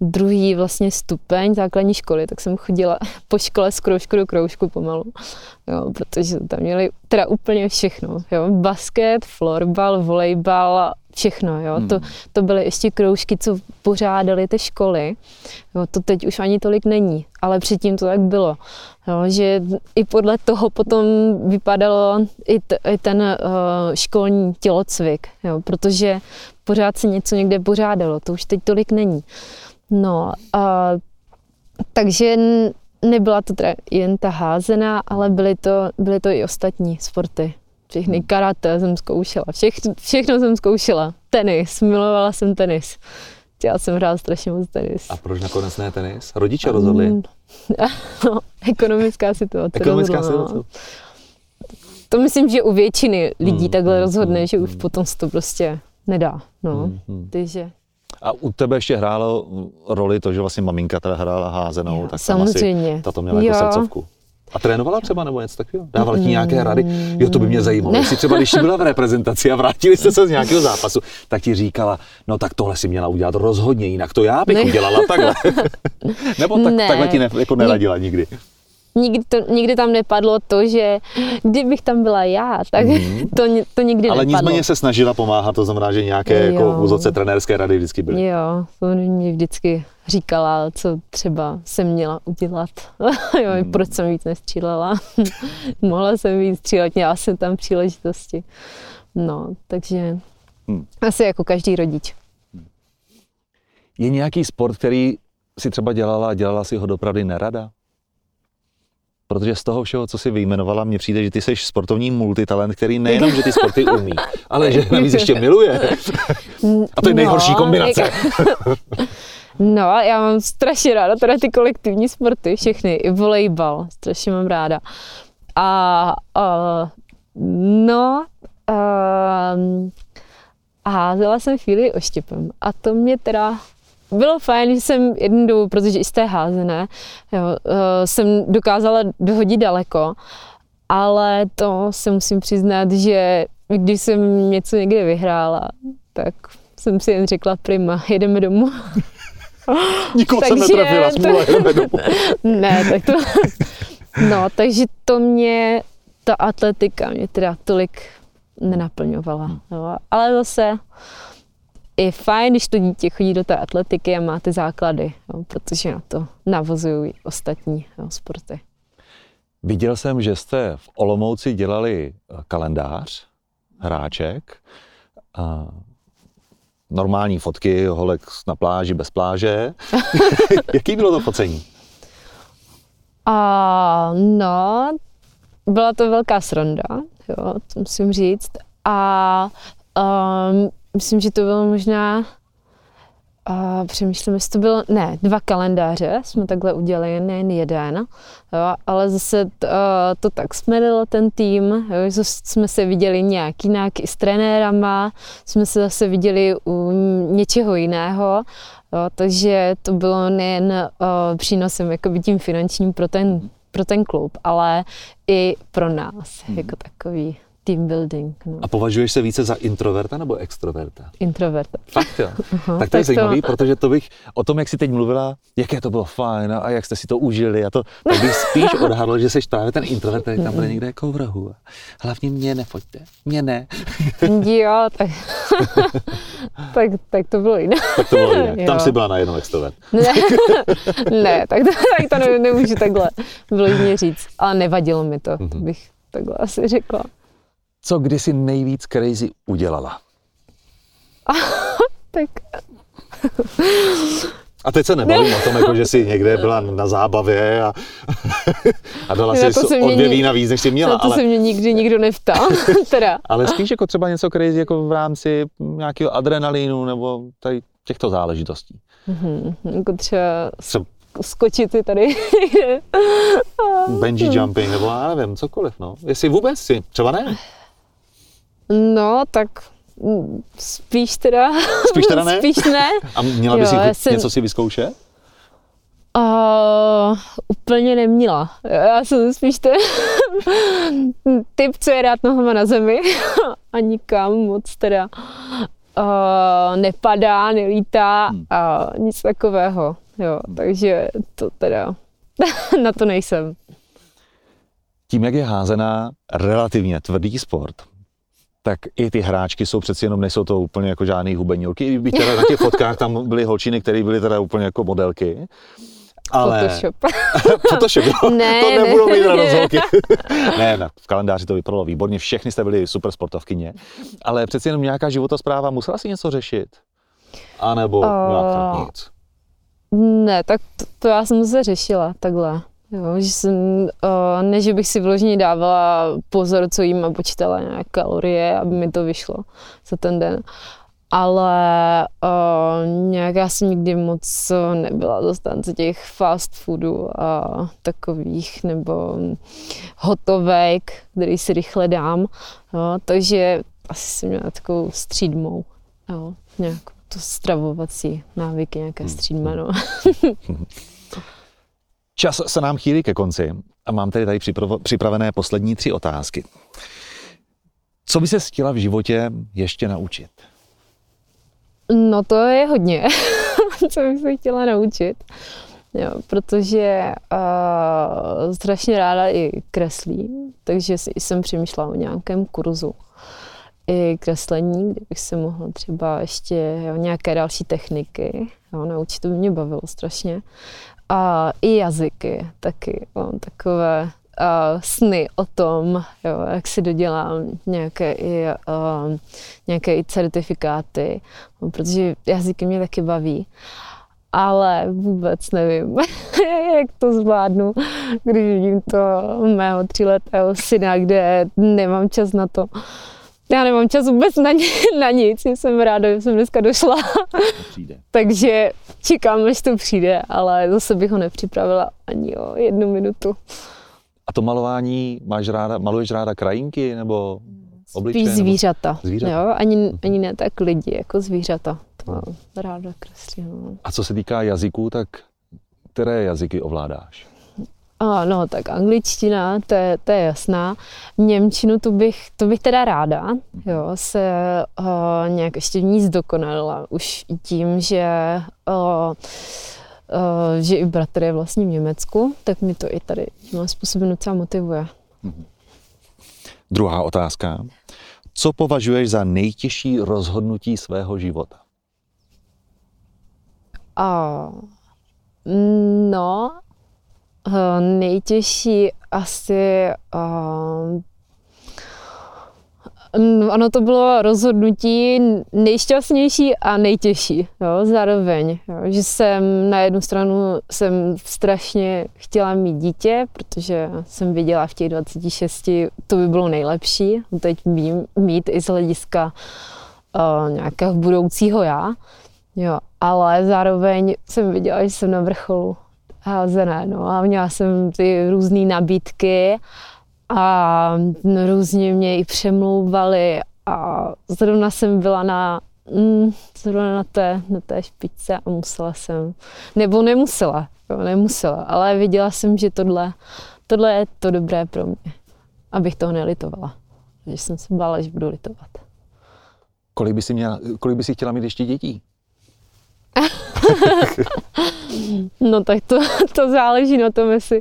Speaker 2: druhý vlastně stupeň základní školy, tak jsem chodila <laughs> po škole z kroužku do kroužku pomalu. Jo, protože tam měli teda úplně všechno. Jo. Basket, florbal, volejbal, všechno. Jo. Hmm. To, to byly ještě kroužky, co pořádaly ty školy. Jo, to teď už ani tolik není, ale předtím to tak bylo. Jo, že i podle toho potom vypadalo i, t, i ten uh, školní tělocvik, jo, protože pořád se něco někde pořádalo, to už teď tolik není. No, uh, takže nebyla to teda jen ta házená, ale byly to, byly to i ostatní sporty. Všechny karate jsem zkoušela, všech, všechno jsem zkoušela. Tenis, milovala jsem tenis. Chtěla jsem hrát strašně moc tenis.
Speaker 1: A proč nakonec ne tenis? Rodiče rozhodli?
Speaker 2: Mm, <laughs> no, ekonomická situace.
Speaker 1: Ekonomická
Speaker 2: rozhodla, no.
Speaker 1: situace.
Speaker 2: To myslím, že u většiny lidí
Speaker 1: Mm,
Speaker 2: takhle
Speaker 1: mm,
Speaker 2: rozhodne,
Speaker 1: mm,
Speaker 2: že už
Speaker 1: mm.
Speaker 2: potom se to prostě nedá. No.
Speaker 1: Hmm, hmm.
Speaker 2: Takže
Speaker 1: A u tebe ještě hrálo roli to, že vlastně maminka teda hrála házenou,
Speaker 2: Jo,
Speaker 1: tak tam asi
Speaker 2: samozřejmě.
Speaker 1: ta to měla jako
Speaker 2: Jo.
Speaker 1: srdcovku. A trénovala třeba nebo něco takového? Dávala ti nějaké rady?
Speaker 2: Mm.
Speaker 1: Jo, to by mě zajímalo. Jestli třeba, když jsi byla v reprezentaci a vrátili jste se z nějakého <laughs> zápasu, tak ti říkala, no tak tohle si měla udělat rozhodně, jinak to já bych
Speaker 2: Ne.
Speaker 1: udělala takhle. <laughs> nebo tak,
Speaker 2: Ne.
Speaker 1: takhle ti ne, jako neradila nikdy.
Speaker 2: nikdy, to, nikdy tam nepadlo to, že kdybych tam byla já, tak
Speaker 1: Mhm. <laughs>
Speaker 2: to, to nikdy
Speaker 1: Ale
Speaker 2: nepadlo.
Speaker 1: nicméně se snažila pomáhat, to znamená, že nějaké jako
Speaker 2: Jo.
Speaker 1: úzce trenérské rady vždycky byly.
Speaker 2: Jo, to mě vždycky říkala, co třeba jsem měla udělat. <laughs> jo,
Speaker 1: Hmm.
Speaker 2: proč jsem víc nestřílela. <laughs> Mohla jsem víc střílet, měla jsem tam příležitosti. No, takže
Speaker 1: Hmm.
Speaker 2: asi jako každý rodič.
Speaker 1: Je nějaký sport, který si třeba dělala a dělala si ho dopravdy nerada? Protože z toho všeho, co si vyjmenovala, mně přijde, že ty jsi sportovní multitalent, který nejenom, že ty sporty umí, ale že navíc ještě miluje. <laughs> A to je nejhorší kombinace.
Speaker 2: No, já mám strašně ráda teda ty kolektivní sporty, všechny, i volejbal, strašně mám ráda. A, a no, a, a házela jsem chvíli oštěpem a to mě teda bylo fajn, že jsem jednu dobu, protože i z té házené, jo, eh, jsem dokázala dohodit daleko, ale to se musím přiznat, že když jsem něco někde vyhrála, tak jsem si jen řekla prima, <laughs> jedeme domů. <laughs>
Speaker 1: Nikoho jsem
Speaker 2: Takže
Speaker 1: netrefila,
Speaker 2: to-
Speaker 1: smůla, jdeme domů.
Speaker 2: ne, tak to... <laughs> No, takže to mě, ta atletika mě teda tolik nenaplňovala. Jo. Ale zase je fajn, když to dítě chodí do té atletiky a má ty základy, jo, protože na to navozují ostatní jo, sporty.
Speaker 1: Viděl jsem, že jste v Olomouci dělali kalendář hráček. A normální fotky, holek na pláži, bez pláže. <laughs> Jaký bylo to focení?
Speaker 2: A no, byla to velká sranda, jo, to musím říct. A um, myslím, že to bylo možná, a přemýšlím, jestli to bylo, ne, dva kalendáře jsme takhle udělali, nejen jeden, jo, ale zase t, uh, to tak smedilo ten tým, jo, že jsme se viděli nějak jinak i s trenérama, jsme se zase viděli u něčeho jiného, jo, takže to bylo nejen uh, přínosem jakoby tím finančním pro ten, pro ten klub, ale i pro nás,
Speaker 1: Hmm.
Speaker 2: jako takový team building, no,
Speaker 1: A považuješ se více za introverta nebo extroverta?
Speaker 2: introverta.
Speaker 1: Fakt jo.
Speaker 2: Aha,
Speaker 1: tak to je
Speaker 2: tak to-
Speaker 1: protože to bych, o tom, jak jsi teď mluvila, jaké to bylo fajn a jak jste si to užili a to, tak bych spíš <laughs> odhadl, že jsi právě ten introvert, který tam bude někde jako v rohu. Hlavně mě nefoďte, mě ne.
Speaker 2: Jo, tak, <laughs> tak, tak to bylo jiné.
Speaker 1: Tak to bylo jinak. Tam
Speaker 2: Jo.
Speaker 1: si byla najednou extrovert.
Speaker 2: Ne, <laughs> ne tak to, tak to ne, nemůžu takhle vyloženě říct. Ale nevadilo mi to,
Speaker 1: Mhm.
Speaker 2: bych takhle asi řekla.
Speaker 1: Co kdysi nejvíc crazy udělala? <laughs>
Speaker 2: Tak
Speaker 1: A teď se nebavím o tom, jako, že jsi někde byla na zábavě a, a dala si o dvě vína víc, než jsi měla.
Speaker 2: na to
Speaker 1: Ale,
Speaker 2: se mě nikdy nikdo neptal. <laughs> teda.
Speaker 1: ale spíš jako třeba něco crazy jako v rámci nějakého adrenalinu nebo tady těchto záležitostí.
Speaker 2: Mhm, jako třeba
Speaker 1: Třeba
Speaker 2: skočit si tady
Speaker 1: bungee jumping nebo já nevím, cokoliv. No. Jestli vůbec si, třeba ne.
Speaker 2: No, tak spíš teda...
Speaker 1: Spíš teda <laughs> ne?
Speaker 2: Spíš ne.
Speaker 1: A měla bys
Speaker 2: Jo, jsem-
Speaker 1: něco si vyzkoušet?
Speaker 2: Uh, úplně neměla. Já jsem spíš ten <laughs> typ, co je rád nohama na zemi <laughs> a nikam moc teda uh, nepadá, nelítá a nic takového. Jo, takže to teda na to nejsem.
Speaker 1: Tím, jak je házená relativně tvrdý sport, tak i ty hráčky jsou přeci jenom, nejsou to úplně jako žádný hubenilky. Byť teda na těch fotkách tam byly holčiny, které byly teda úplně jako modelky. Ale...
Speaker 2: Photoshop. <laughs>
Speaker 1: Photoshop, jo? <laughs>
Speaker 2: Ne,
Speaker 1: to
Speaker 2: ne.
Speaker 1: nebudou mít radost holky. <laughs> ne, ne, v kalendáři to vypadalo výborně, všechny jste byli super sportovkyně, ale přeci jenom nějaká životospráva, musela si něco řešit? A nebo nějak tak nic?
Speaker 2: Ne, tak to, to já jsem se řešila takhle. Jo, že jsem, uh, ne, že bych si vložně dávala pozor, co jím a počítala nějaké kalorie, aby mi to vyšlo za ten den. Ale uh, nějak já jsem nikdy moc nebyla zastánce těch fast foodů a takových, nebo hotovek, který si rychle dám. Jo, takže asi jsem měla takovou střídmou, jo, nějakou to stravovací návyky, nějaké střídme, no. <laughs> <laughs>
Speaker 1: Čas se nám chýlí ke konci a mám tady tady připravené poslední tři otázky. Co by se chtěla v životě ještě naučit?
Speaker 2: No to je hodně, <laughs> co bych se chtěla naučit. Jo, protože uh, strašně ráda i kreslím, takže jsem přemýšlela o nějakém kurzu i kreslení, kde bych se mohla třeba ještě jo, nějaké další techniky jo, naučit, to by mě bavilo strašně. A i jazyky taky, mám takové uh, sny o tom, jo, jak si dodělám nějaké i, uh, nějaké i certifikáty, protože jazyky mě taky baví. Ale vůbec nevím, <laughs> jak to zvládnu, když vidím to mého tříletého syna, kde nemám čas na to. Já nemám čas vůbec na, <laughs> na nic, jsem ráda, že jsem dneska došla. <laughs> Takže čekám, až to přijde, ale zase bych ho nepřipravila ani o jednu minutu.
Speaker 1: A to malování, máš ráda, maluješ ráda krajinky nebo obličeje?
Speaker 2: Spíš zvířata. zvířata. Jo, ani, mhm. ani ne tak lidi, jako zvířata. To mám ráda kreslím.
Speaker 1: A co se týká jazyků, tak které jazyky ovládáš?
Speaker 2: A, no, tak angličtina, to je, to je jasná. Němčinu, to bych, to bych teda ráda, jo, se uh, nějak ještě v ní zdokonalila. Už tím, že, uh, uh, že i bratr je vlastně v Německu, tak mi to i tady tímhle způsobem docela motivuje. Mhm.
Speaker 1: Druhá otázka. Co považuješ za nejtěžší rozhodnutí svého života?
Speaker 2: Uh, no, nejtěžší asi uh, ono to bylo rozhodnutí nejšťastnější a nejtěžší, jo, zároveň. Jo, že jsem na jednu stranu jsem strašně chtěla mít dítě, protože jsem viděla v těch 26, to by bylo nejlepší, teď mít, mít i z hlediska uh, nějakého budoucího já. Jo, ale zároveň jsem viděla, že jsem na vrcholu házené. No. A měla jsem ty různé nabídky a různě mě i přemlouvali a zrovna jsem byla na mm, zrovna na té, na té špičce a musela jsem, nebo nemusela, jo, nemusela, ale viděla jsem, že tohle, tohle je to dobré pro mě, abych toho nelitovala. že jsem se bála, že budu litovat.
Speaker 1: Kolik by si, měla, kolik by si chtěla mít ještě dětí? <laughs>
Speaker 2: no tak to, to záleží na tom, jestli,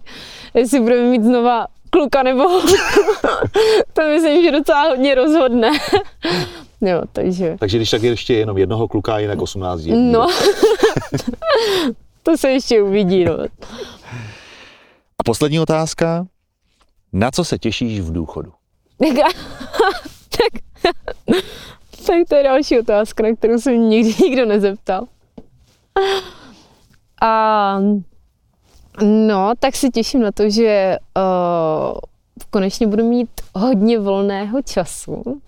Speaker 2: jestli budeme mít znova kluka nebo <laughs> to myslím, že docela hodně rozhodne. <laughs> jo, takže...
Speaker 1: Takže když tak ještě jenom jednoho kluka, jinak 18 dětí.
Speaker 2: No, to se ještě uvidí. No.
Speaker 1: A poslední otázka. Na co se těšíš v důchodu?
Speaker 2: tak, tak to je další otázka, na kterou se nikdy nikdo nezeptal. A no, tak se těším na to, že uh, konečně budu mít hodně volného času.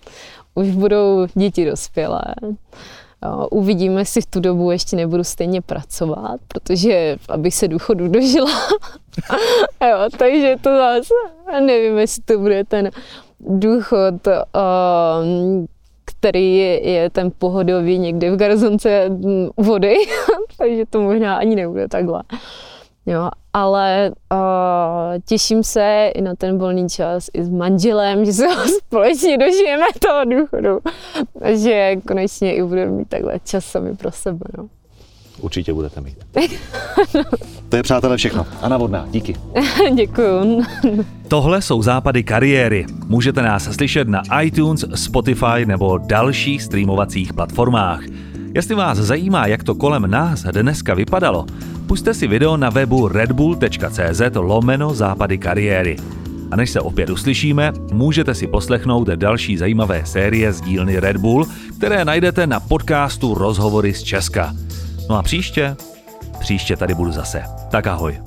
Speaker 2: Už budou děti dospělé. Uh, uvidíme, jestli v tu dobu ještě nebudu stejně pracovat, protože abych se důchodu dožila. <laughs> jo, takže to zase nevím, jestli to bude ten důchod, uh, který je, ten pohodový někde v garzonce vody, <laughs> takže to možná ani nebude takhle. Jo, ale uh, těším se i na ten volný čas i s manželem, že se ho <laughs> společně dožijeme toho důchodu. že konečně i budeme mít takhle čas sami pro sebe. No.
Speaker 1: Určitě budete mít. <laughs> to je přátelé všechno. Anna Vodná, díky. <laughs>
Speaker 2: Děkuju.
Speaker 1: Tohle jsou západy kariéry. Můžete nás slyšet na iTunes, Spotify nebo dalších streamovacích platformách. Jestli vás zajímá, jak to kolem nás dneska vypadalo, puste si video na webu redbull.cz lomeno západy kariéry. A než se opět uslyšíme, můžete si poslechnout další zajímavé série z dílny Red Bull, které najdete na podcastu Rozhovory z Česka. No a příště? Příště tady budu zase. Tak ahoj.